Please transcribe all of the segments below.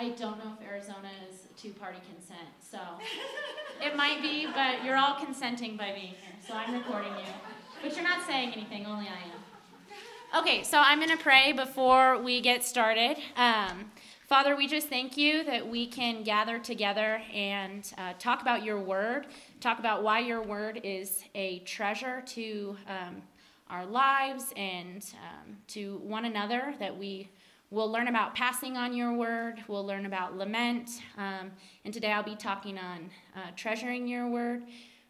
I don't know if Arizona is two party consent, so it might be, but you're all consenting by being here, so I'm recording you. But you're not saying anything, only I am. Okay, so I'm going to pray before we get started. Um, Father, we just thank you that we can gather together and uh, talk about your word, talk about why your word is a treasure to um, our lives and um, to one another, that we will learn about passing on your word, we'll learn about lament, um, and today I'll be talking on uh, treasuring your word.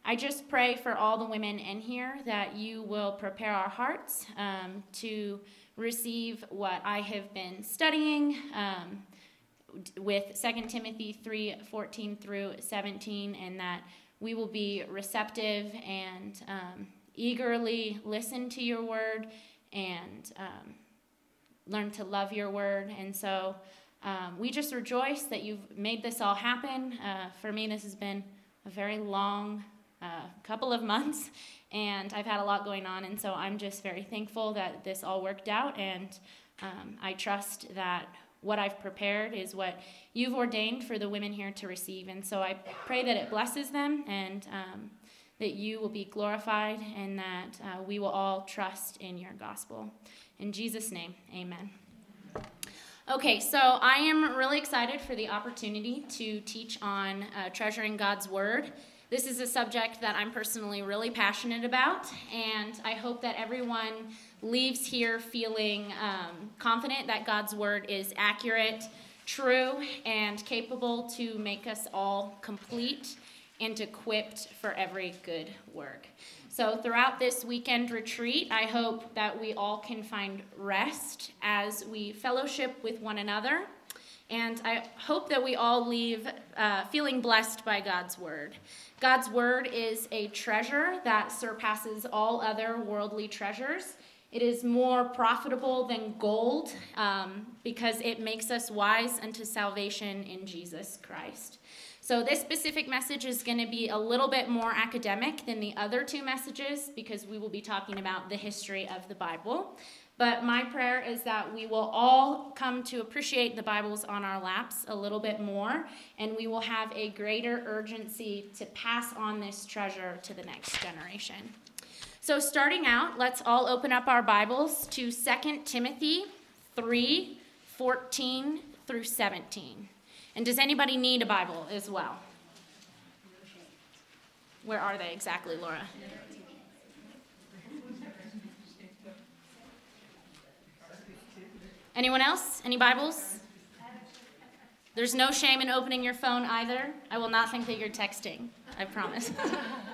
I just pray for all the women in here that you will prepare our hearts um, to receive what I have been studying um, with 2 Timothy 3 14 through 17, and that we will be receptive and um, eagerly listen to your word and um, learn to love your word. And so um, we just rejoice that you've made this all happen. Uh, for me, this has been a very long uh, couple of months, and I've had a lot going on. And so I'm just very thankful that this all worked out. And um, I trust that what I've prepared is what you've ordained for the women here to receive. And so I pray that it blesses them and um, that you will be glorified and that uh, we will all trust in your gospel. In Jesus' name, amen. Okay, so I am really excited for the opportunity to teach on uh, treasuring God's Word. This is a subject that I'm personally really passionate about, and I hope that everyone leaves here feeling um, confident that God's Word is accurate, true, and capable to make us all complete and equipped for every good work. So, throughout this weekend retreat, I hope that we all can find rest as we fellowship with one another. And I hope that we all leave uh, feeling blessed by God's word. God's word is a treasure that surpasses all other worldly treasures. It is more profitable than gold um, because it makes us wise unto salvation in Jesus Christ. So, this specific message is going to be a little bit more academic than the other two messages because we will be talking about the history of the Bible. But my prayer is that we will all come to appreciate the Bibles on our laps a little bit more, and we will have a greater urgency to pass on this treasure to the next generation. So, starting out, let's all open up our Bibles to 2 Timothy 3 14 through 17. And does anybody need a Bible as well? Where are they exactly, Laura? Anyone else? Any Bibles? There's no shame in opening your phone either. I will not think that you're texting. I promise.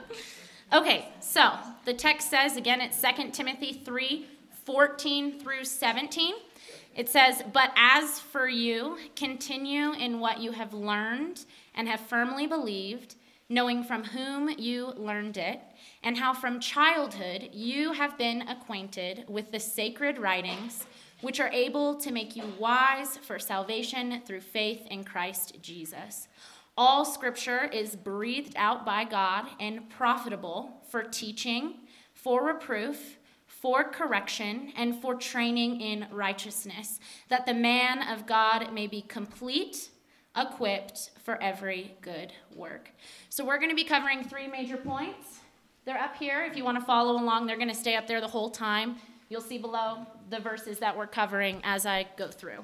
okay, so the text says again, it's 2 Timothy 3 14 through 17. It says, But as for you, continue in what you have learned and have firmly believed, knowing from whom you learned it, and how from childhood you have been acquainted with the sacred writings, which are able to make you wise for salvation through faith in Christ Jesus. All scripture is breathed out by God and profitable for teaching, for reproof for correction and for training in righteousness, that the man of God may be complete, equipped for every good work. So, we're going to be covering three major points. They're up here. If you want to follow along, they're going to stay up there the whole time. You'll see below the verses that we're covering as I go through.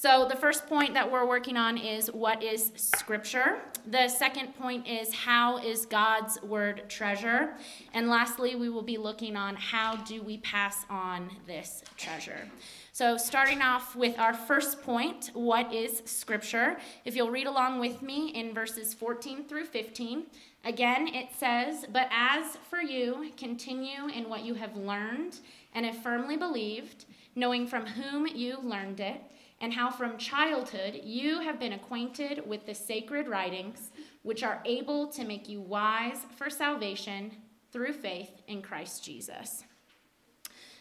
So, the first point that we're working on is what is Scripture. The second point is how is God's Word treasure. And lastly, we will be looking on how do we pass on this treasure. So, starting off with our first point, what is Scripture? If you'll read along with me in verses 14 through 15, again it says, But as for you, continue in what you have learned and have firmly believed, knowing from whom you learned it and how from childhood you have been acquainted with the sacred writings, which are able to make you wise for salvation through faith in Christ Jesus.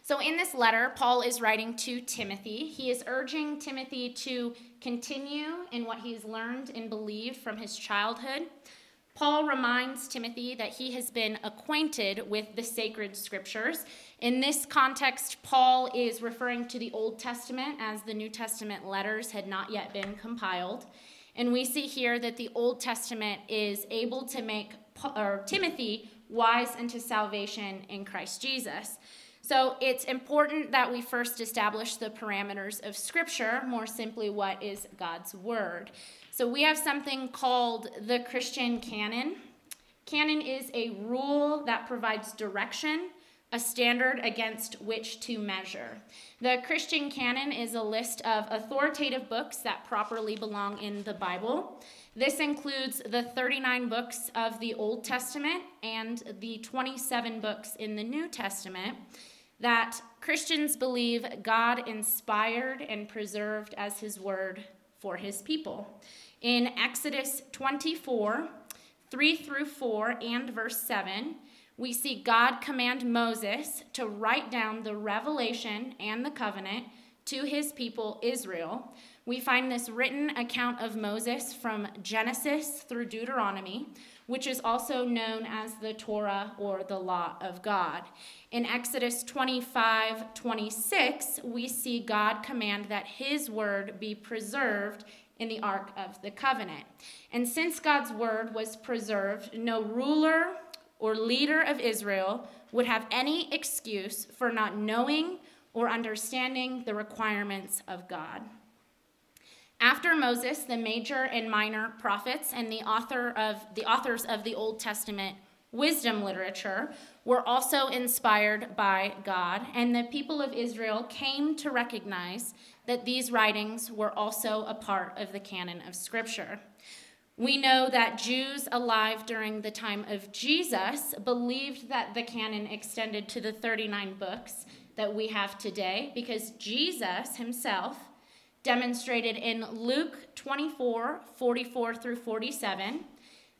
So, in this letter, Paul is writing to Timothy. He is urging Timothy to continue in what he's learned and believed from his childhood. Paul reminds Timothy that he has been acquainted with the sacred scriptures. In this context, Paul is referring to the Old Testament as the New Testament letters had not yet been compiled. And we see here that the Old Testament is able to make or Timothy wise unto salvation in Christ Jesus. So it's important that we first establish the parameters of Scripture, more simply, what is God's Word. So we have something called the Christian canon. Canon is a rule that provides direction, a standard against which to measure. The Christian canon is a list of authoritative books that properly belong in the Bible. This includes the 39 books of the Old Testament and the 27 books in the New Testament that Christians believe God inspired and preserved as his word for his people. In Exodus 24, 3 through 4, and verse 7, we see God command Moses to write down the revelation and the covenant to his people Israel. We find this written account of Moses from Genesis through Deuteronomy, which is also known as the Torah or the law of God. In Exodus 25 26, we see God command that his word be preserved in the Ark of the Covenant. And since God's word was preserved, no ruler or leader of Israel would have any excuse for not knowing or understanding the requirements of God. After Moses, the major and minor prophets and the author of the authors of the Old Testament wisdom literature were also inspired by God, and the people of Israel came to recognize that these writings were also a part of the canon of Scripture. We know that Jews alive during the time of Jesus believed that the canon extended to the 39 books that we have today because Jesus himself demonstrated in Luke 24 44 through 47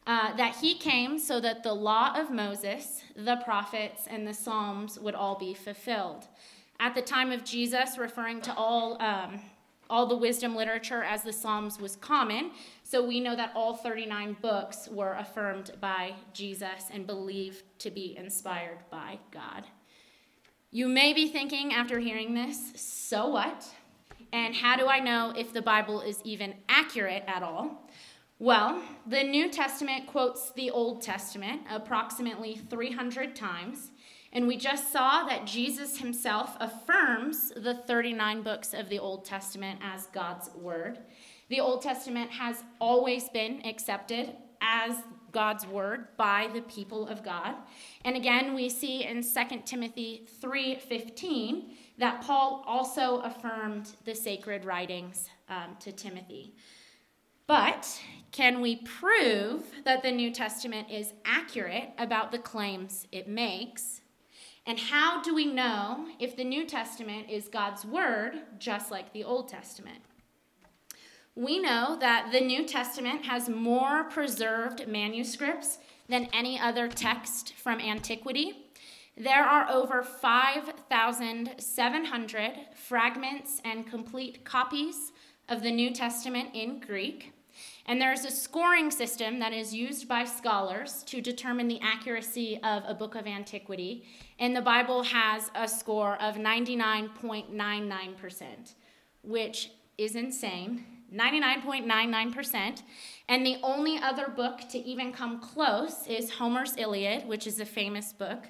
uh, that he came so that the law of Moses, the prophets, and the Psalms would all be fulfilled. At the time of Jesus, referring to all, um, all the wisdom literature as the Psalms was common, so we know that all 39 books were affirmed by Jesus and believed to be inspired by God. You may be thinking after hearing this, so what? And how do I know if the Bible is even accurate at all? Well, the New Testament quotes the Old Testament approximately 300 times, and we just saw that Jesus himself affirms the 39 books of the Old Testament as God's Word. The Old Testament has always been accepted as God's Word by the people of God. And again, we see in 2 Timothy 3:15 that Paul also affirmed the sacred writings um, to Timothy. But can we prove that the New Testament is accurate about the claims it makes? And how do we know if the New Testament is God's Word, just like the Old Testament? We know that the New Testament has more preserved manuscripts than any other text from antiquity. There are over 5,700 fragments and complete copies of the New Testament in Greek. And there's a scoring system that is used by scholars to determine the accuracy of a book of antiquity. And the Bible has a score of 99.99%, which is insane. 99.99%. And the only other book to even come close is Homer's Iliad, which is a famous book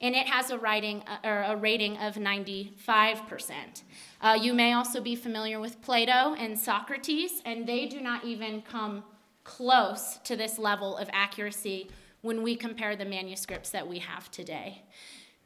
and it has a, writing, uh, or a rating of 95%. Uh, you may also be familiar with Plato and Socrates, and they do not even come close to this level of accuracy when we compare the manuscripts that we have today.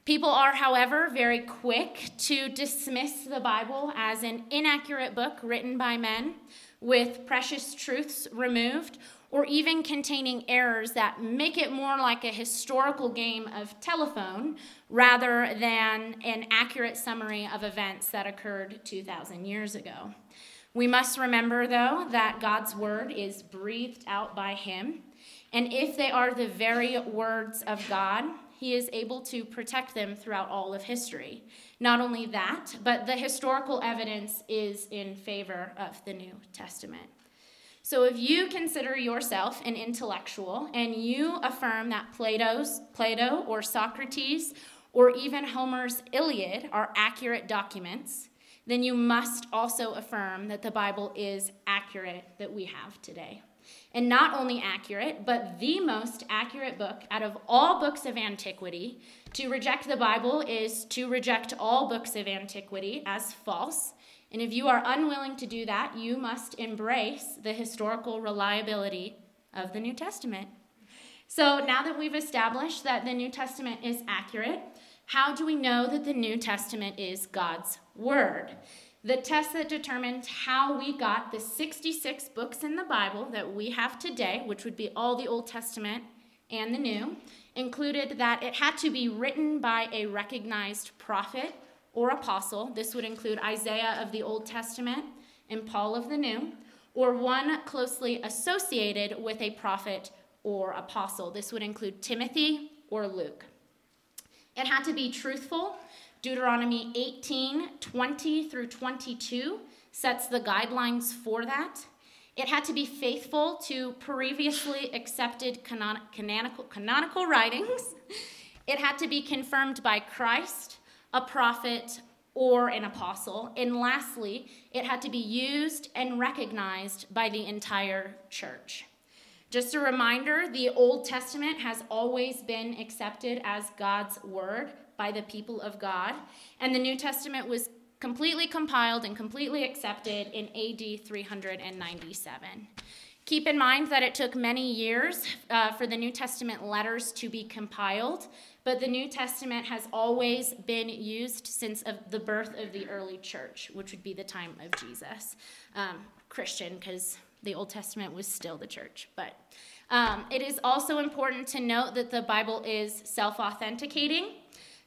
People are, however, very quick to dismiss the Bible as an inaccurate book written by men with precious truths removed or even containing errors that make it more like a historical game of telephone rather than an accurate summary of events that occurred 2,000 years ago. We must remember, though, that God's word is breathed out by Him, and if they are the very words of God, He is able to protect them throughout all of history. Not only that, but the historical evidence is in favor of the New Testament. So if you consider yourself an intellectual and you affirm that Plato's Plato or Socrates or even Homer's Iliad are accurate documents, then you must also affirm that the Bible is accurate that we have today. And not only accurate, but the most accurate book out of all books of antiquity. To reject the Bible is to reject all books of antiquity as false. And if you are unwilling to do that, you must embrace the historical reliability of the New Testament. So now that we've established that the New Testament is accurate, how do we know that the New Testament is God's Word? The test that determines how we got the 66 books in the Bible that we have today, which would be all the Old Testament and the New, included that it had to be written by a recognized prophet or apostle. This would include Isaiah of the Old Testament and Paul of the New, or one closely associated with a prophet or apostle. This would include Timothy or Luke. It had to be truthful. Deuteronomy 18 20 through 22 sets the guidelines for that. It had to be faithful to previously accepted canon- canonical, canonical writings. It had to be confirmed by Christ, a prophet, or an apostle. And lastly, it had to be used and recognized by the entire church. Just a reminder the Old Testament has always been accepted as God's word by the people of God, and the New Testament was completely compiled and completely accepted in AD 397. Keep in mind that it took many years uh, for the New Testament letters to be compiled, but the New Testament has always been used since of the birth of the early church, which would be the time of Jesus. Um, Christian, because the Old Testament was still the church. But um, it is also important to note that the Bible is self authenticating.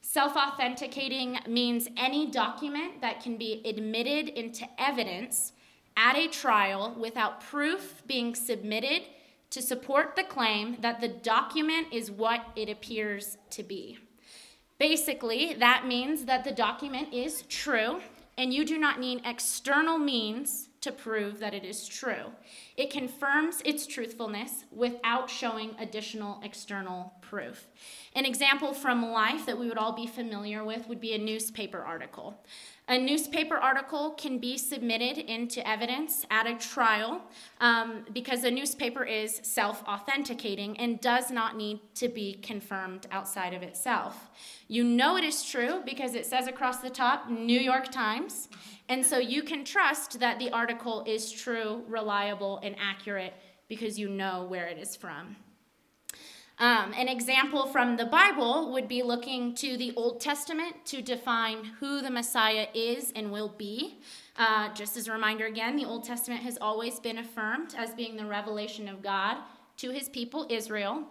Self authenticating means any document that can be admitted into evidence at a trial without proof being submitted to support the claim that the document is what it appears to be. Basically, that means that the document is true and you do not need external means to prove that it is true. It confirms its truthfulness without showing additional external proof. An example from life that we would all be familiar with would be a newspaper article. A newspaper article can be submitted into evidence at a trial um, because a newspaper is self authenticating and does not need to be confirmed outside of itself. You know it is true because it says across the top New York Times, and so you can trust that the article is true, reliable, and accurate because you know where it is from. Um, an example from the Bible would be looking to the Old Testament to define who the Messiah is and will be. Uh, just as a reminder again, the Old Testament has always been affirmed as being the revelation of God to his people, Israel.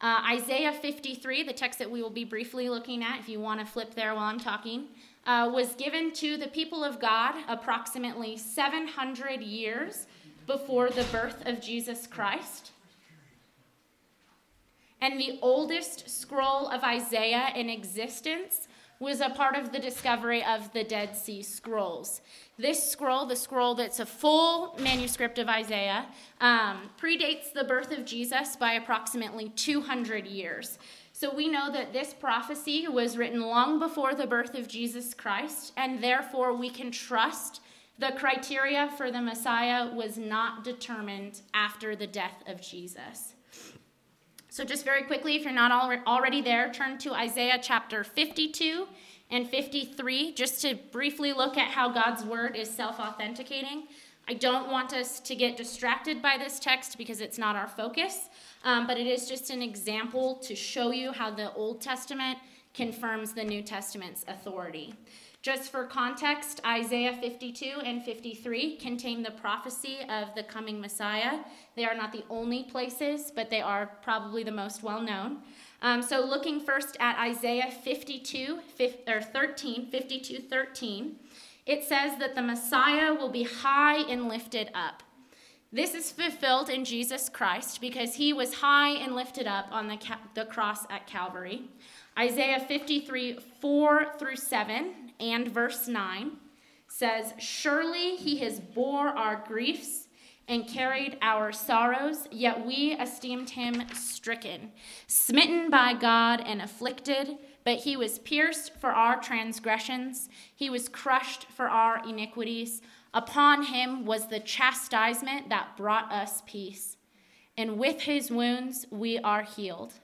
Uh, Isaiah 53, the text that we will be briefly looking at, if you want to flip there while I'm talking, uh, was given to the people of God approximately 700 years before the birth of Jesus Christ. And the oldest scroll of Isaiah in existence was a part of the discovery of the Dead Sea Scrolls. This scroll, the scroll that's a full manuscript of Isaiah, um, predates the birth of Jesus by approximately 200 years. So we know that this prophecy was written long before the birth of Jesus Christ, and therefore we can trust the criteria for the Messiah was not determined after the death of Jesus. So, just very quickly, if you're not already there, turn to Isaiah chapter 52 and 53 just to briefly look at how God's word is self authenticating. I don't want us to get distracted by this text because it's not our focus, um, but it is just an example to show you how the Old Testament confirms the New Testament's authority. Just for context, Isaiah 52 and 53 contain the prophecy of the coming Messiah. They are not the only places, but they are probably the most well known. Um, so, looking first at Isaiah 52 or 13, 52 13, it says that the Messiah will be high and lifted up. This is fulfilled in Jesus Christ because he was high and lifted up on the, the cross at Calvary. Isaiah 53 4 through 7 and verse 9 says, Surely he has bore our griefs and carried our sorrows, yet we esteemed him stricken, smitten by God, and afflicted. But he was pierced for our transgressions, he was crushed for our iniquities. Upon him was the chastisement that brought us peace, and with his wounds we are healed.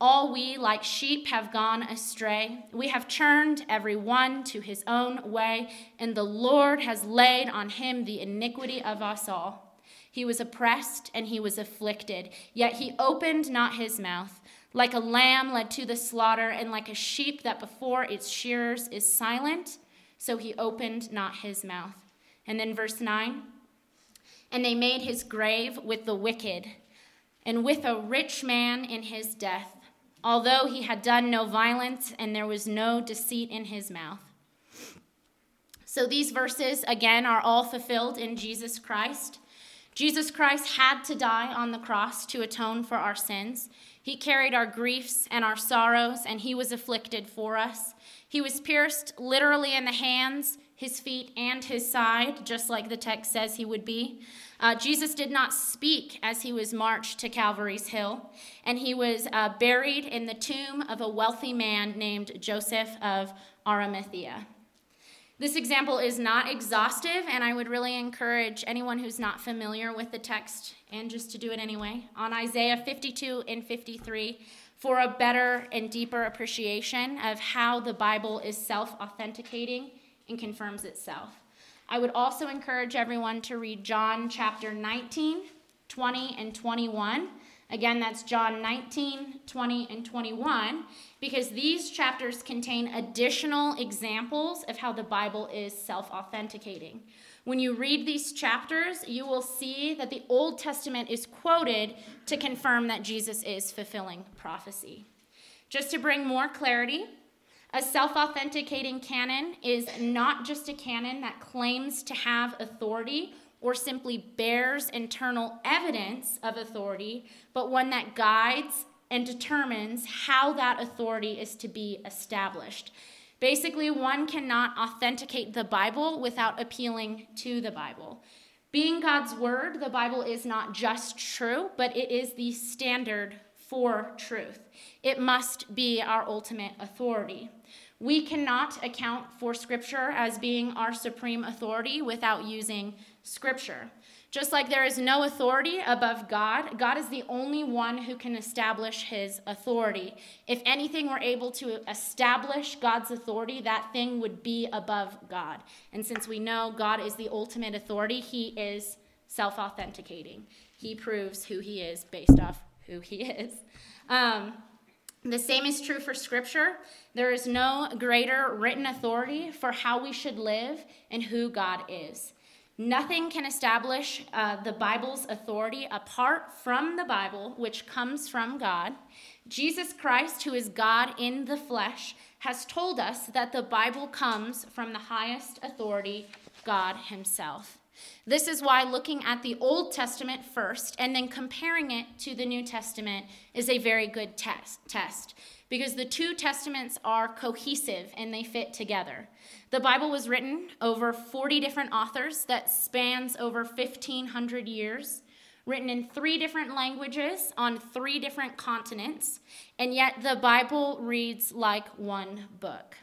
All we, like sheep, have gone astray. We have turned every one to his own way, and the Lord has laid on him the iniquity of us all. He was oppressed and he was afflicted, yet he opened not his mouth. Like a lamb led to the slaughter, and like a sheep that before its shearers is silent, so he opened not his mouth. And then verse 9 And they made his grave with the wicked, and with a rich man in his death although he had done no violence and there was no deceit in his mouth. So these verses, again, are all fulfilled in Jesus Christ. Jesus Christ had to die on the cross to atone for our sins. He carried our griefs and our sorrows, and he was afflicted for us. He was pierced literally in the hands, his feet, and his side, just like the text says he would be. Uh, Jesus did not speak as he was marched to Calvary's Hill, and he was uh, buried in the tomb of a wealthy man named Joseph of Arimathea. This example is not exhaustive, and I would really encourage anyone who's not familiar with the text and just to do it anyway on Isaiah 52 and 53 for a better and deeper appreciation of how the Bible is self authenticating and confirms itself. I would also encourage everyone to read John chapter 19, 20, and 21. Again, that's John 19, 20, and 21, because these chapters contain additional examples of how the Bible is self authenticating. When you read these chapters, you will see that the Old Testament is quoted to confirm that Jesus is fulfilling prophecy. Just to bring more clarity, a self authenticating canon is not just a canon that claims to have authority or simply bears internal evidence of authority, but one that guides and determines how that authority is to be established. Basically, one cannot authenticate the Bible without appealing to the Bible. Being God's word, the Bible is not just true, but it is the standard for truth. It must be our ultimate authority. We cannot account for Scripture as being our supreme authority without using Scripture. Just like there is no authority above God, God is the only one who can establish his authority. If anything were able to establish God's authority, that thing would be above God. And since we know God is the ultimate authority, he is self authenticating. He proves who he is based off who he is. Um, the same is true for Scripture. There is no greater written authority for how we should live and who God is. Nothing can establish uh, the Bible's authority apart from the Bible, which comes from God. Jesus Christ, who is God in the flesh, has told us that the Bible comes from the highest authority, God Himself. This is why looking at the Old Testament first and then comparing it to the New Testament is a very good test, test because the two testaments are cohesive and they fit together. The Bible was written over 40 different authors that spans over 1500 years, written in three different languages on three different continents, and yet the Bible reads like one book.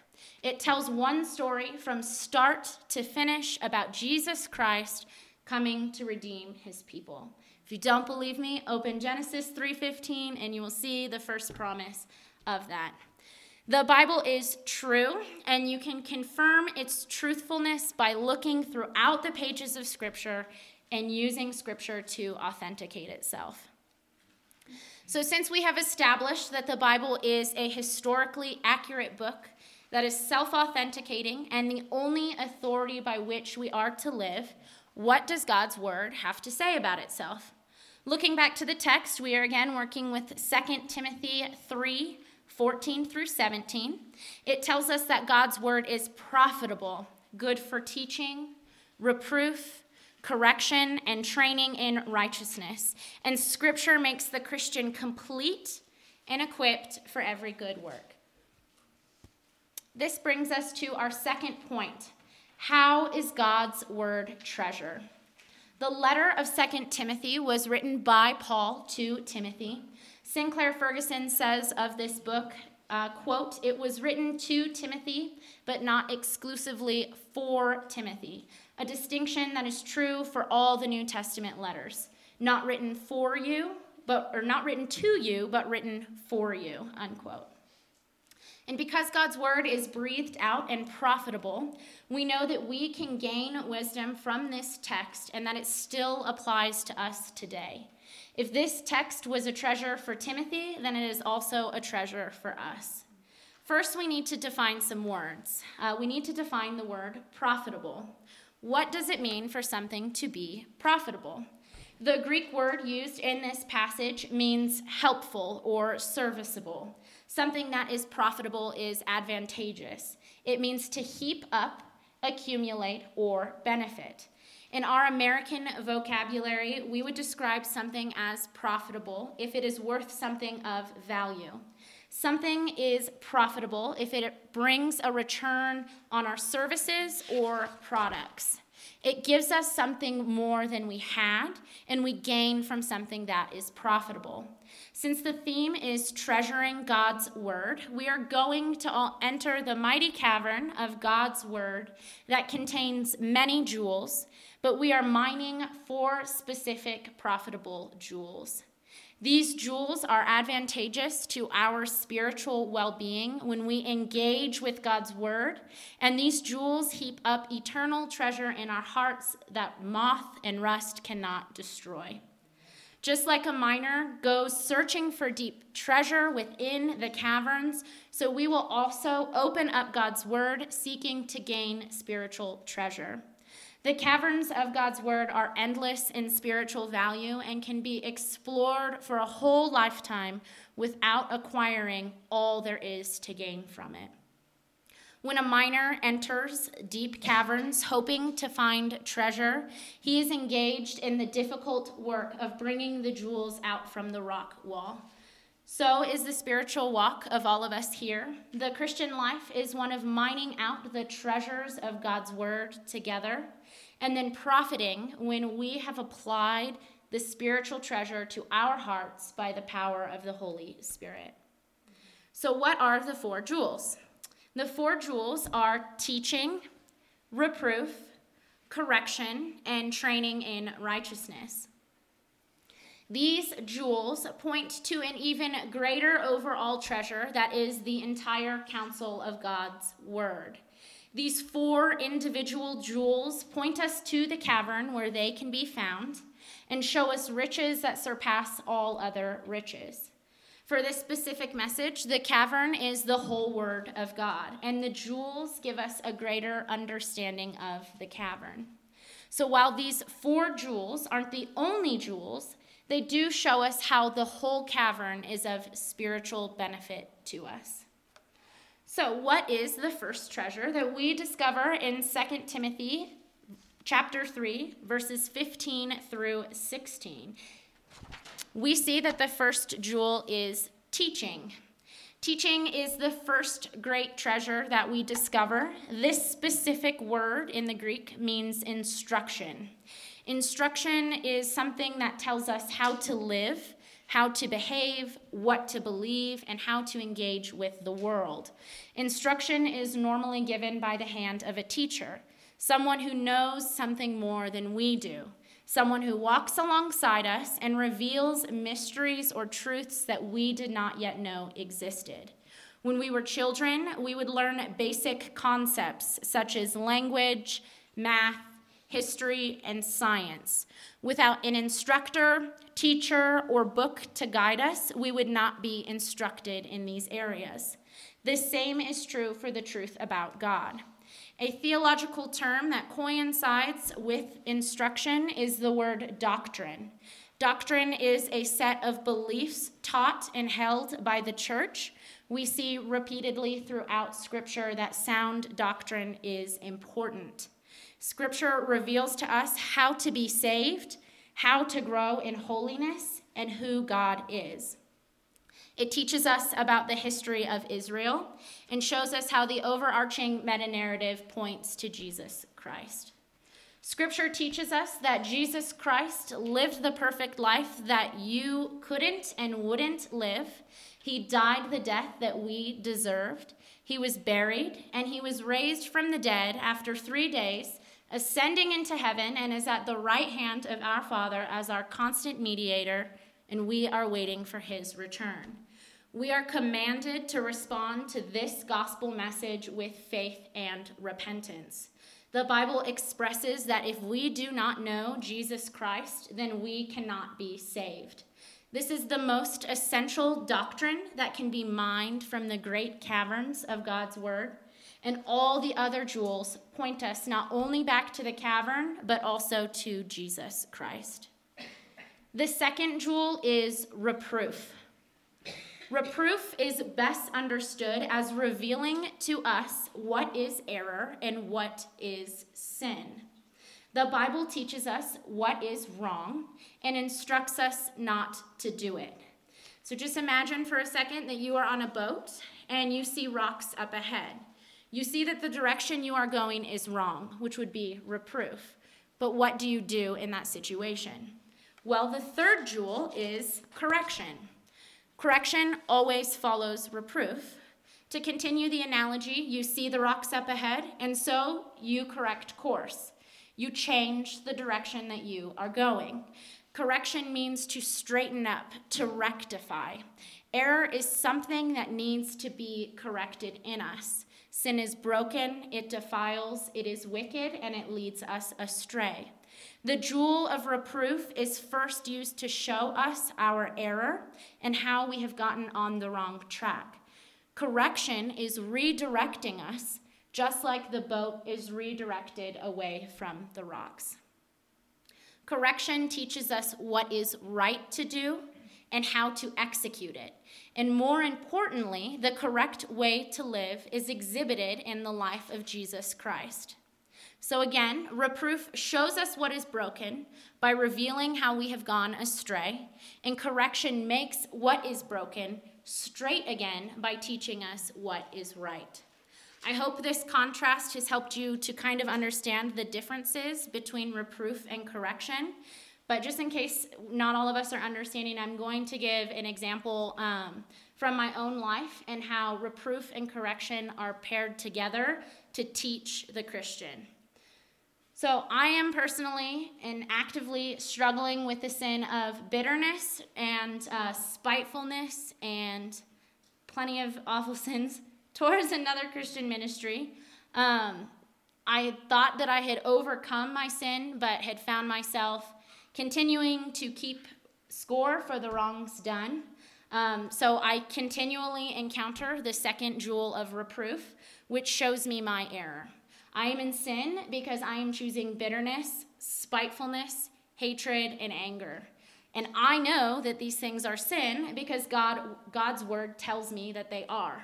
It tells one story from start to finish about Jesus Christ coming to redeem his people. If you don't believe me, open Genesis 3:15 and you will see the first promise of that. The Bible is true, and you can confirm its truthfulness by looking throughout the pages of Scripture and using Scripture to authenticate itself. So, since we have established that the Bible is a historically accurate book, that is self authenticating and the only authority by which we are to live, what does God's word have to say about itself? Looking back to the text, we are again working with 2 Timothy 3 14 through 17. It tells us that God's word is profitable, good for teaching, reproof, correction, and training in righteousness. And scripture makes the Christian complete and equipped for every good work. This brings us to our second point How is God's word treasure? The letter of 2 Timothy was written by Paul to Timothy. Sinclair Ferguson says of this book, uh, quote, it was written to Timothy, but not exclusively for Timothy, a distinction that is true for all the New Testament letters. Not written for you, but or not written to you, but written for you, unquote. And because God's word is breathed out and profitable, we know that we can gain wisdom from this text and that it still applies to us today. If this text was a treasure for Timothy, then it is also a treasure for us. First, we need to define some words. Uh, we need to define the word profitable. What does it mean for something to be profitable? The Greek word used in this passage means helpful or serviceable. Something that is profitable is advantageous. It means to heap up, accumulate, or benefit. In our American vocabulary, we would describe something as profitable if it is worth something of value. Something is profitable if it brings a return on our services or products. It gives us something more than we had, and we gain from something that is profitable. Since the theme is treasuring God's word, we are going to enter the mighty cavern of God's word that contains many jewels, but we are mining for specific profitable jewels. These jewels are advantageous to our spiritual well being when we engage with God's word, and these jewels heap up eternal treasure in our hearts that moth and rust cannot destroy. Just like a miner goes searching for deep treasure within the caverns, so we will also open up God's word, seeking to gain spiritual treasure. The caverns of God's word are endless in spiritual value and can be explored for a whole lifetime without acquiring all there is to gain from it. When a miner enters deep caverns hoping to find treasure, he is engaged in the difficult work of bringing the jewels out from the rock wall. So is the spiritual walk of all of us here. The Christian life is one of mining out the treasures of God's word together and then profiting when we have applied the spiritual treasure to our hearts by the power of the Holy Spirit. So, what are the four jewels? The four jewels are teaching, reproof, correction, and training in righteousness. These jewels point to an even greater overall treasure that is the entire counsel of God's Word. These four individual jewels point us to the cavern where they can be found and show us riches that surpass all other riches. For this specific message, the cavern is the whole Word of God, and the jewels give us a greater understanding of the cavern. So while these four jewels aren't the only jewels, they do show us how the whole cavern is of spiritual benefit to us. So, what is the first treasure that we discover in 2 Timothy chapter 3 verses 15 through 16? We see that the first jewel is teaching. Teaching is the first great treasure that we discover. This specific word in the Greek means instruction. Instruction is something that tells us how to live how to behave, what to believe, and how to engage with the world. Instruction is normally given by the hand of a teacher, someone who knows something more than we do, someone who walks alongside us and reveals mysteries or truths that we did not yet know existed. When we were children, we would learn basic concepts such as language, math, history, and science. Without an instructor, teacher, or book to guide us, we would not be instructed in these areas. The same is true for the truth about God. A theological term that coincides with instruction is the word doctrine. Doctrine is a set of beliefs taught and held by the church. We see repeatedly throughout Scripture that sound doctrine is important. Scripture reveals to us how to be saved, how to grow in holiness, and who God is. It teaches us about the history of Israel and shows us how the overarching meta narrative points to Jesus Christ. Scripture teaches us that Jesus Christ lived the perfect life that you couldn't and wouldn't live. He died the death that we deserved. He was buried, and he was raised from the dead after three days, ascending into heaven, and is at the right hand of our Father as our constant mediator, and we are waiting for his return. We are commanded to respond to this gospel message with faith and repentance. The Bible expresses that if we do not know Jesus Christ, then we cannot be saved. This is the most essential doctrine that can be mined from the great caverns of God's Word. And all the other jewels point us not only back to the cavern, but also to Jesus Christ. The second jewel is reproof. Reproof is best understood as revealing to us what is error and what is sin. The Bible teaches us what is wrong and instructs us not to do it. So just imagine for a second that you are on a boat and you see rocks up ahead. You see that the direction you are going is wrong, which would be reproof. But what do you do in that situation? Well, the third jewel is correction. Correction always follows reproof. To continue the analogy, you see the rocks up ahead, and so you correct course. You change the direction that you are going. Correction means to straighten up, to rectify. Error is something that needs to be corrected in us. Sin is broken, it defiles, it is wicked, and it leads us astray. The jewel of reproof is first used to show us our error and how we have gotten on the wrong track. Correction is redirecting us, just like the boat is redirected away from the rocks. Correction teaches us what is right to do and how to execute it. And more importantly, the correct way to live is exhibited in the life of Jesus Christ. So again, reproof shows us what is broken by revealing how we have gone astray, and correction makes what is broken straight again by teaching us what is right. I hope this contrast has helped you to kind of understand the differences between reproof and correction. But just in case not all of us are understanding, I'm going to give an example um, from my own life and how reproof and correction are paired together to teach the Christian. So, I am personally and actively struggling with the sin of bitterness and uh, spitefulness and plenty of awful sins towards another Christian ministry. Um, I thought that I had overcome my sin, but had found myself continuing to keep score for the wrongs done. Um, so I continually encounter the second jewel of reproof, which shows me my error. I am in sin because I am choosing bitterness, spitefulness, hatred, and anger. And I know that these things are sin because God, God's word tells me that they are.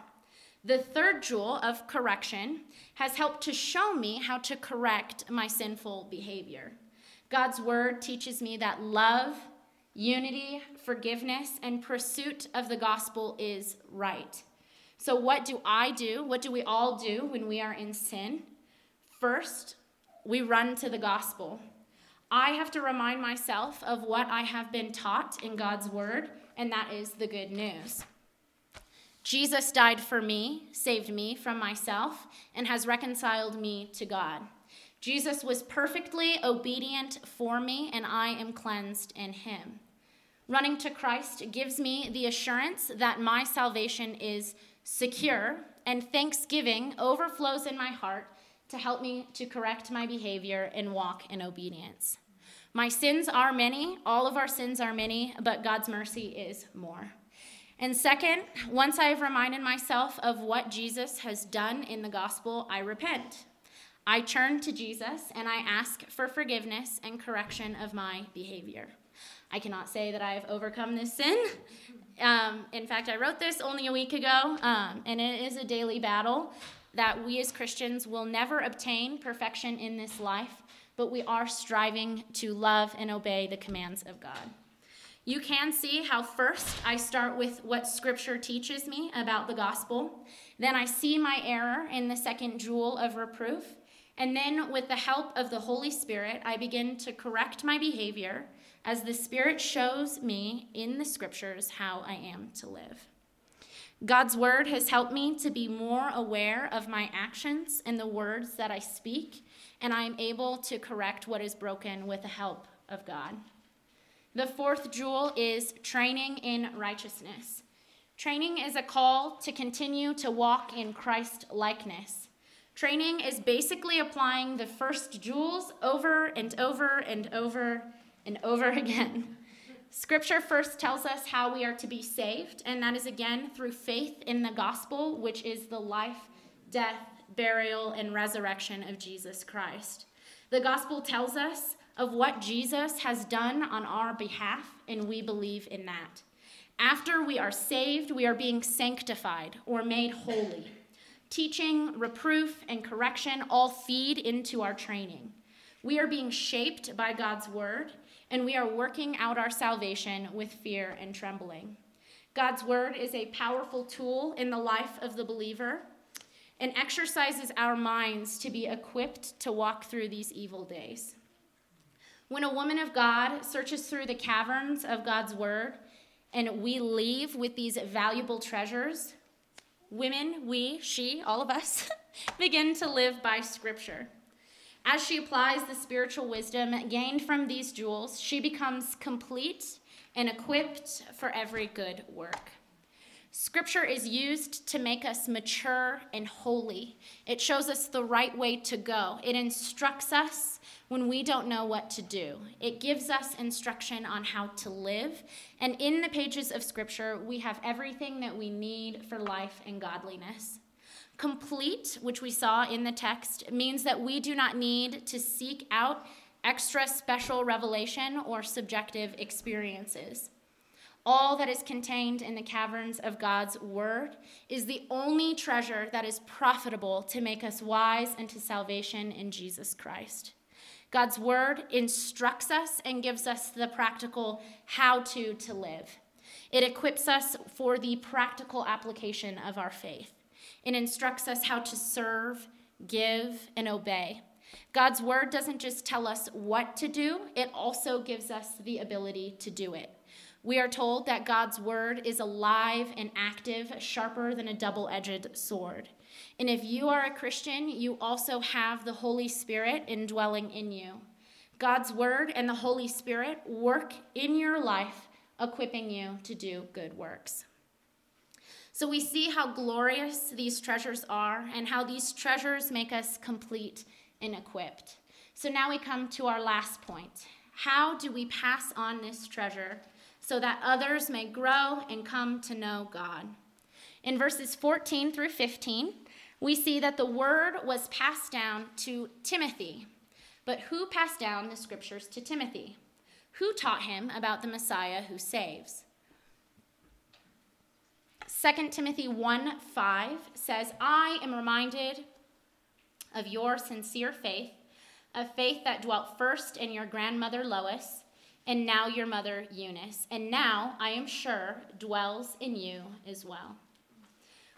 The third jewel of correction has helped to show me how to correct my sinful behavior. God's word teaches me that love, unity, forgiveness, and pursuit of the gospel is right. So, what do I do? What do we all do when we are in sin? First, we run to the gospel. I have to remind myself of what I have been taught in God's word, and that is the good news. Jesus died for me, saved me from myself, and has reconciled me to God. Jesus was perfectly obedient for me, and I am cleansed in him. Running to Christ gives me the assurance that my salvation is secure, and thanksgiving overflows in my heart to help me to correct my behavior and walk in obedience. My sins are many, all of our sins are many, but God's mercy is more. And second, once I have reminded myself of what Jesus has done in the gospel, I repent. I turn to Jesus and I ask for forgiveness and correction of my behavior. I cannot say that I have overcome this sin. Um, in fact, I wrote this only a week ago, um, and it is a daily battle that we as Christians will never obtain perfection in this life, but we are striving to love and obey the commands of God. You can see how first I start with what Scripture teaches me about the gospel. Then I see my error in the second jewel of reproof. And then, with the help of the Holy Spirit, I begin to correct my behavior as the Spirit shows me in the scriptures how I am to live. God's word has helped me to be more aware of my actions and the words that I speak, and I am able to correct what is broken with the help of God. The fourth jewel is training in righteousness. Training is a call to continue to walk in Christ likeness. Training is basically applying the first jewels over and over and over and over again. Scripture first tells us how we are to be saved, and that is again through faith in the gospel, which is the life, death, burial, and resurrection of Jesus Christ. The gospel tells us of what Jesus has done on our behalf, and we believe in that. After we are saved, we are being sanctified or made holy. Teaching, reproof, and correction all feed into our training. We are being shaped by God's word, and we are working out our salvation with fear and trembling. God's word is a powerful tool in the life of the believer and exercises our minds to be equipped to walk through these evil days. When a woman of God searches through the caverns of God's word and we leave with these valuable treasures, women, we, she, all of us, begin to live by Scripture. As she applies the spiritual wisdom gained from these jewels, she becomes complete and equipped for every good work. Scripture is used to make us mature and holy. It shows us the right way to go. It instructs us when we don't know what to do. It gives us instruction on how to live. And in the pages of Scripture, we have everything that we need for life and godliness. Complete, which we saw in the text, means that we do not need to seek out extra special revelation or subjective experiences all that is contained in the caverns of God's word is the only treasure that is profitable to make us wise unto salvation in Jesus Christ. God's word instructs us and gives us the practical how to to live. It equips us for the practical application of our faith. It instructs us how to serve, give, and obey. God's word doesn't just tell us what to do, it also gives us the ability to do it. We are told that God's word is alive and active, sharper than a double edged sword. And if you are a Christian, you also have the Holy Spirit indwelling in you. God's word and the Holy Spirit work in your life, equipping you to do good works. So we see how glorious these treasures are and how these treasures make us complete and equipped. So now we come to our last point. How do we pass on this treasure so that others may grow and come to know God. In verses 14 through 15, we see that the word was passed down to Timothy. But who passed down the scriptures to Timothy? Who taught him about the Messiah who saves? 2 Timothy 1 5 says, I am reminded of your sincere faith, a faith that dwelt first in your grandmother Lois and now your mother Eunice, and now, I am sure, dwells in you as well.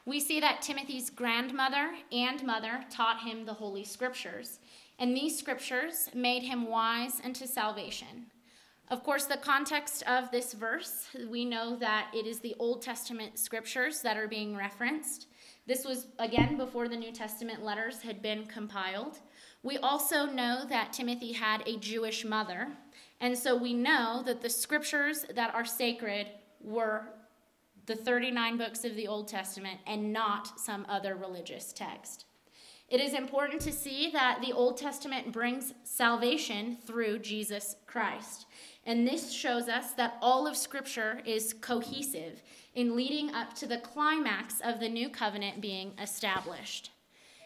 We see that Timothy's grandmother and mother taught him the Holy Scriptures, and these scriptures made him wise unto salvation. Of course, the context of this verse, we know that it is the Old Testament scriptures that are being referenced. This was, again, before the New Testament letters had been compiled. We also know that Timothy had a Jewish mother, and so we know that the scriptures that are sacred were the 39 books of the Old Testament and not some other religious text. It is important to see that the Old Testament brings salvation through Jesus Christ. And this shows us that all of Scripture is cohesive in leading up to the climax of the new covenant being established.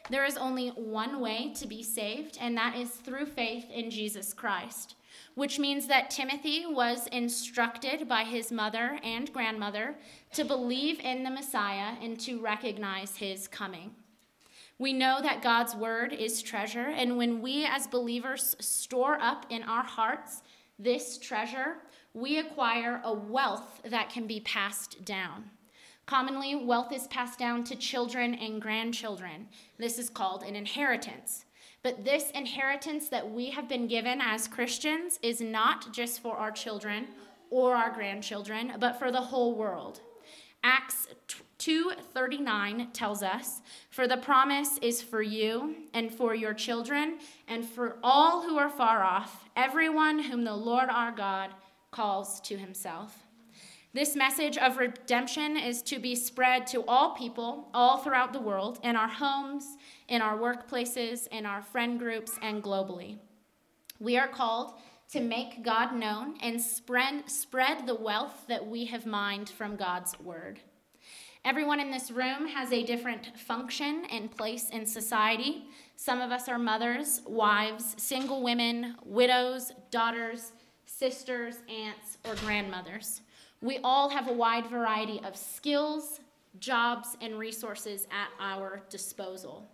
There is only one way to be saved, and that is through faith in Jesus Christ which means that Timothy was instructed by his mother and grandmother to believe in the Messiah and to recognize his coming. We know that God's word is treasure, and when we as believers store up in our hearts this treasure, we acquire a wealth that can be passed down. Commonly, wealth is passed down to children and grandchildren. This is called an inheritance. But this inheritance that we have been given as Christians is not just for our children or our grandchildren, but for the whole world. Acts 2:39 tells us, "For the promise is for you and for your children and for all who are far off, everyone whom the Lord our God calls to himself." This message of redemption is to be spread to all people all throughout the world, in our homes, in our workplaces, in our friend groups, and globally. We are called to make God known and spread, spread the wealth that we have mined from God's word. Everyone in this room has a different function and place in society. Some of us are mothers, wives, single women, widows, daughters, sisters, aunts, or grandmothers. We all have a wide variety of skills, jobs, and resources at our disposal.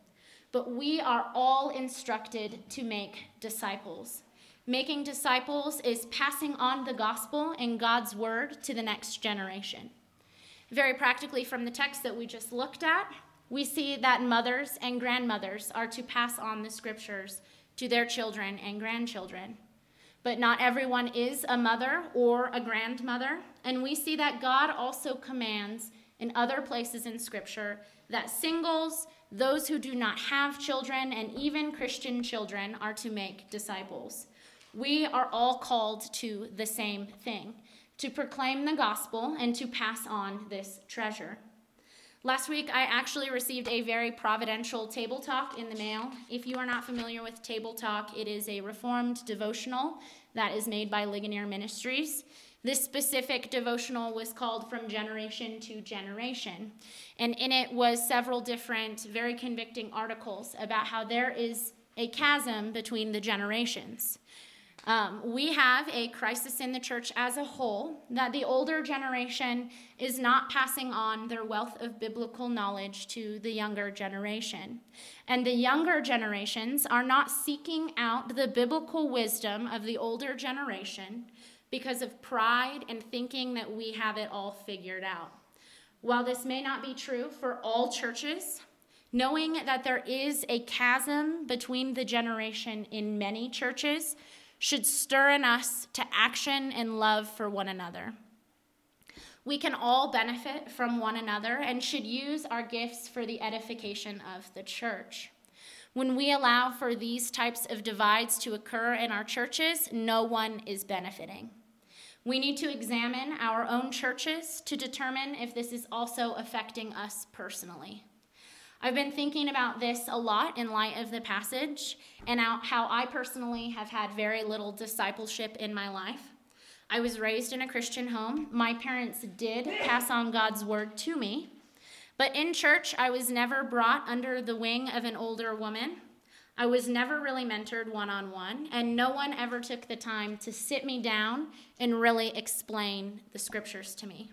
But we are all instructed to make disciples. Making disciples is passing on the gospel and God's word to the next generation. Very practically, from the text that we just looked at, we see that mothers and grandmothers are to pass on the scriptures to their children and grandchildren. But not everyone is a mother or a grandmother, and we see that God also commands in other places in Scripture that singles, those who do not have children, and even Christian children are to make disciples. We are all called to the same thing to proclaim the gospel and to pass on this treasure. Last week, I actually received a very providential table talk in the mail. If you are not familiar with Table Talk, it is a reformed devotional that is made by Ligonier Ministries. This specific devotional was called From Generation to Generation, and in it was several different, very convicting articles about how there is a chasm between the generations. Um, we have a crisis in the church as a whole that the older generation is not passing on their wealth of biblical knowledge to the younger generation. And the younger generations are not seeking out the biblical wisdom of the older generation because of pride and thinking that we have it all figured out. While this may not be true for all churches, knowing that there is a chasm between the generation in many churches should stir in us to action and love for one another. We can all benefit from one another and should use our gifts for the edification of the church. When we allow for these types of divides to occur in our churches, no one is benefiting. We need to examine our own churches to determine if this is also affecting us personally. I've been thinking about this a lot in light of the passage and how I personally have had very little discipleship in my life. I was raised in a Christian home. My parents did pass on God's word to me. But in church, I was never brought under the wing of an older woman. I was never really mentored one on one, and no one ever took the time to sit me down and really explain the scriptures to me.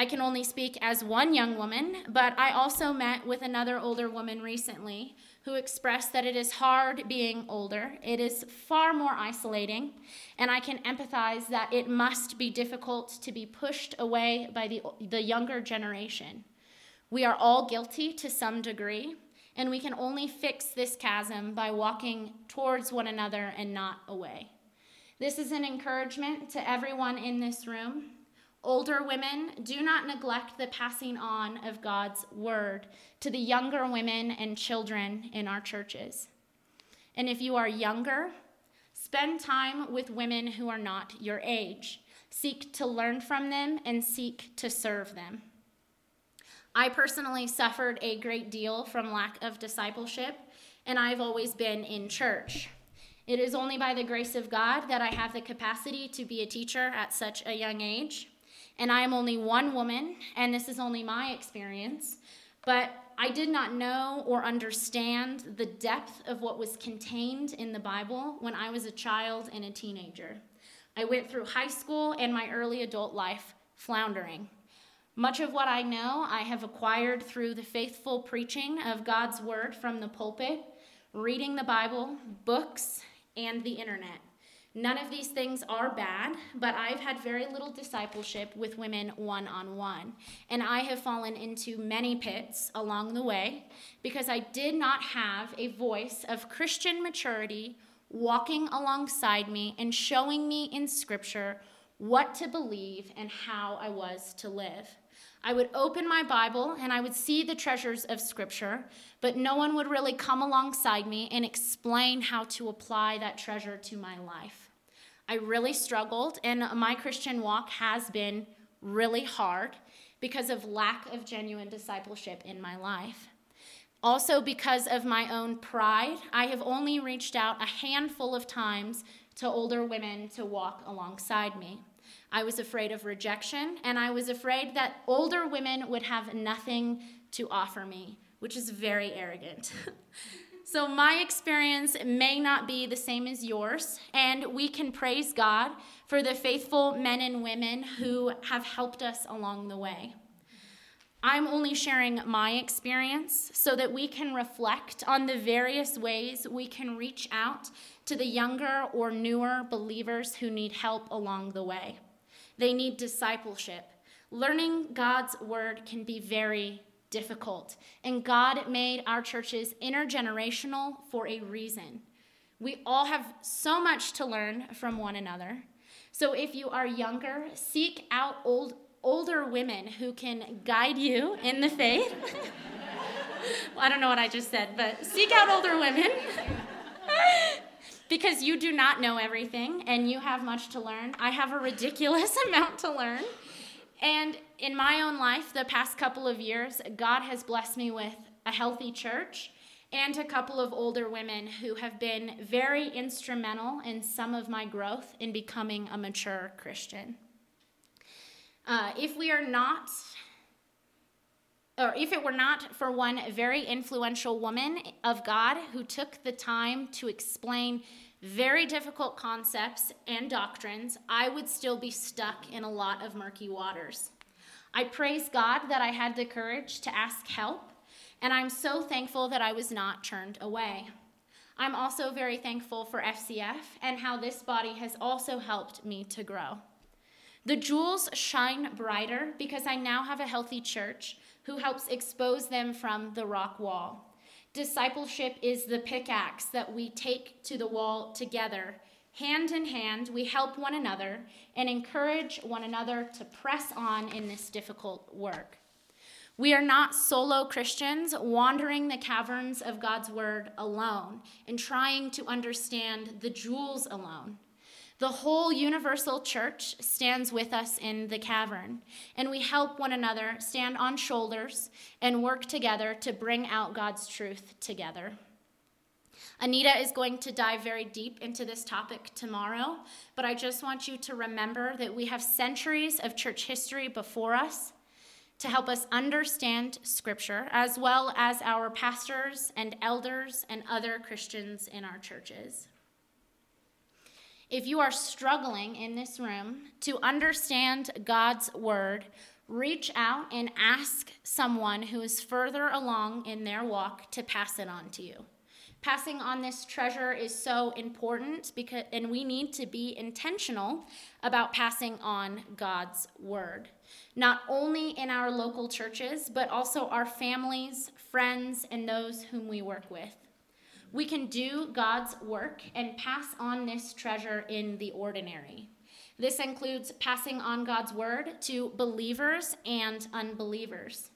I can only speak as one young woman, but I also met with another older woman recently who expressed that it is hard being older. It is far more isolating, and I can empathize that it must be difficult to be pushed away by the, the younger generation. We are all guilty to some degree, and we can only fix this chasm by walking towards one another and not away. This is an encouragement to everyone in this room Older women, do not neglect the passing on of God's word to the younger women and children in our churches. And if you are younger, spend time with women who are not your age. Seek to learn from them and seek to serve them. I personally suffered a great deal from lack of discipleship, and I've always been in church. It is only by the grace of God that I have the capacity to be a teacher at such a young age and I am only one woman, and this is only my experience, but I did not know or understand the depth of what was contained in the Bible when I was a child and a teenager. I went through high school and my early adult life floundering. Much of what I know I have acquired through the faithful preaching of God's word from the pulpit, reading the Bible, books, and the internet. None of these things are bad, but I've had very little discipleship with women one on one. And I have fallen into many pits along the way because I did not have a voice of Christian maturity walking alongside me and showing me in Scripture what to believe and how I was to live. I would open my Bible and I would see the treasures of Scripture, but no one would really come alongside me and explain how to apply that treasure to my life. I really struggled, and my Christian walk has been really hard because of lack of genuine discipleship in my life. Also, because of my own pride, I have only reached out a handful of times to older women to walk alongside me. I was afraid of rejection, and I was afraid that older women would have nothing to offer me, which is very arrogant. so, my experience may not be the same as yours, and we can praise God for the faithful men and women who have helped us along the way. I'm only sharing my experience so that we can reflect on the various ways we can reach out to the younger or newer believers who need help along the way. They need discipleship. Learning God's word can be very difficult, and God made our churches intergenerational for a reason. We all have so much to learn from one another. So if you are younger, seek out old, older women who can guide you in the faith. well, I don't know what I just said, but seek out older women. because you do not know everything and you have much to learn. I have a ridiculous amount to learn. And in my own life, the past couple of years, God has blessed me with a healthy church and a couple of older women who have been very instrumental in some of my growth in becoming a mature Christian. Uh, if we are not or if it were not for one very influential woman of God who took the time to explain very difficult concepts and doctrines, I would still be stuck in a lot of murky waters. I praise God that I had the courage to ask help, and I'm so thankful that I was not turned away. I'm also very thankful for FCF and how this body has also helped me to grow. The jewels shine brighter because I now have a healthy church who helps expose them from the rock wall. Discipleship is the pickaxe that we take to the wall together. Hand in hand, we help one another and encourage one another to press on in this difficult work. We are not solo Christians wandering the caverns of God's word alone and trying to understand the jewels alone. The whole universal church stands with us in the cavern, and we help one another stand on shoulders and work together to bring out God's truth together. Anita is going to dive very deep into this topic tomorrow, but I just want you to remember that we have centuries of church history before us to help us understand Scripture, as well as our pastors and elders and other Christians in our churches. If you are struggling in this room to understand God's word, reach out and ask someone who is further along in their walk to pass it on to you. Passing on this treasure is so important because and we need to be intentional about passing on God's word. Not only in our local churches, but also our families, friends, and those whom we work with. We can do God's work and pass on this treasure in the ordinary. This includes passing on God's word to believers and unbelievers.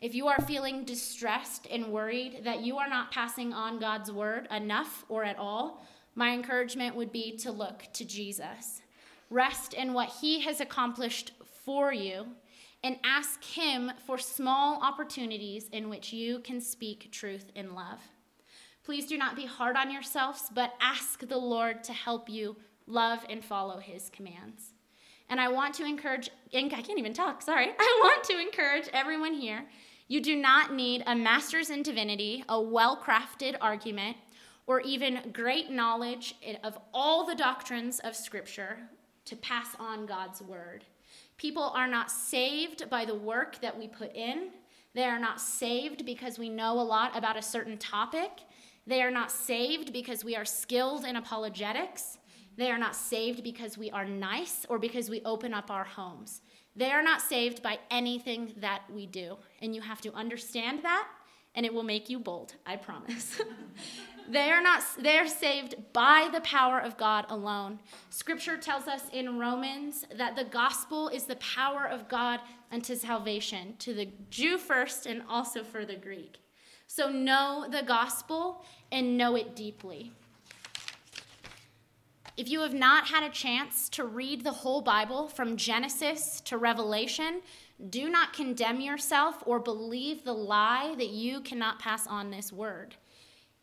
If you are feeling distressed and worried that you are not passing on God's word enough or at all, my encouragement would be to look to Jesus. Rest in what he has accomplished for you and ask him for small opportunities in which you can speak truth in love. Please do not be hard on yourselves, but ask the Lord to help you love and follow his commands. And I want to encourage, I can't even talk, sorry. I want to encourage everyone here. You do not need a master's in divinity, a well crafted argument, or even great knowledge of all the doctrines of Scripture to pass on God's word. People are not saved by the work that we put in. They are not saved because we know a lot about a certain topic. They are not saved because we are skilled in apologetics. They are not saved because we are nice or because we open up our homes. They are not saved by anything that we do. And you have to understand that, and it will make you bold, I promise. they are not they are saved by the power of God alone. Scripture tells us in Romans that the gospel is the power of God unto salvation to the Jew first and also for the Greek. So know the gospel and know it deeply. If you have not had a chance to read the whole Bible from Genesis to Revelation, do not condemn yourself or believe the lie that you cannot pass on this word.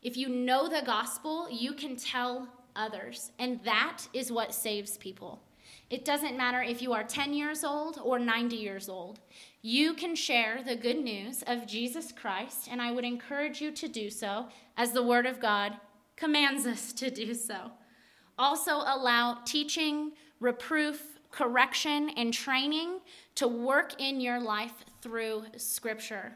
If you know the gospel, you can tell others, and that is what saves people. It doesn't matter if you are 10 years old or 90 years old. You can share the good news of Jesus Christ, and I would encourage you to do so as the Word of God commands us to do so. Also, allow teaching, reproof, correction, and training to work in your life through Scripture.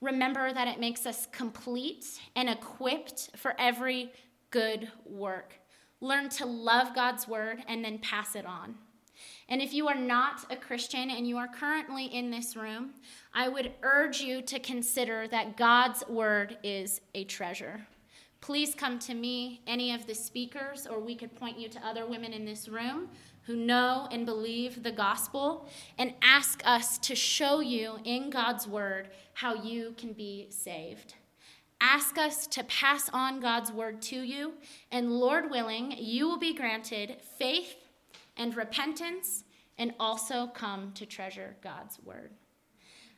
Remember that it makes us complete and equipped for every good work. Learn to love God's Word and then pass it on. And if you are not a Christian and you are currently in this room, I would urge you to consider that God's Word is a treasure please come to me, any of the speakers, or we could point you to other women in this room who know and believe the gospel and ask us to show you in God's word how you can be saved. Ask us to pass on God's word to you, and Lord willing, you will be granted faith and repentance and also come to treasure God's word.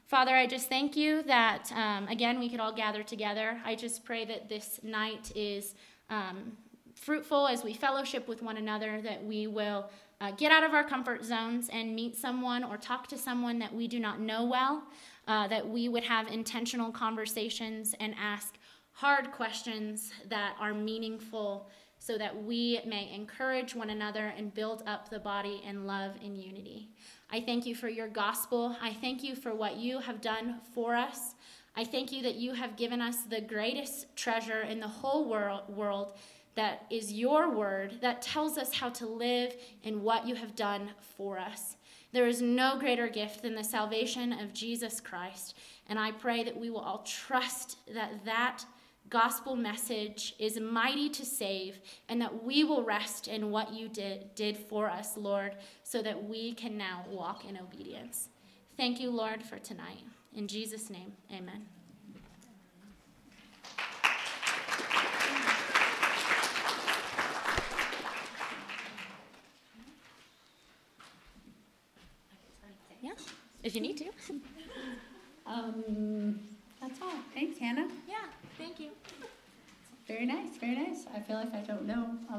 Father, I just thank you that, um, again, we could all gather together. I just pray that this night is um, fruitful as we fellowship with one another, that we will uh, get out of our comfort zones and meet someone or talk to someone that we do not know well, uh, that we would have intentional conversations and ask hard questions that are meaningful so that we may encourage one another and build up the body in love and unity. I thank you for your gospel. I thank you for what you have done for us. I thank you that you have given us the greatest treasure in the whole world, world that is your word that tells us how to live in what you have done for us. There is no greater gift than the salvation of Jesus Christ. And I pray that we will all trust that that gospel message is mighty to save and that we will rest in what you did, did for us, Lord, so that we can now walk in obedience. Thank you, Lord, for tonight. In Jesus' name, amen. Yeah, if you need to. Um, that's all. Thanks, Hannah. Yeah, thank you. Very nice, very nice. I feel like I don't know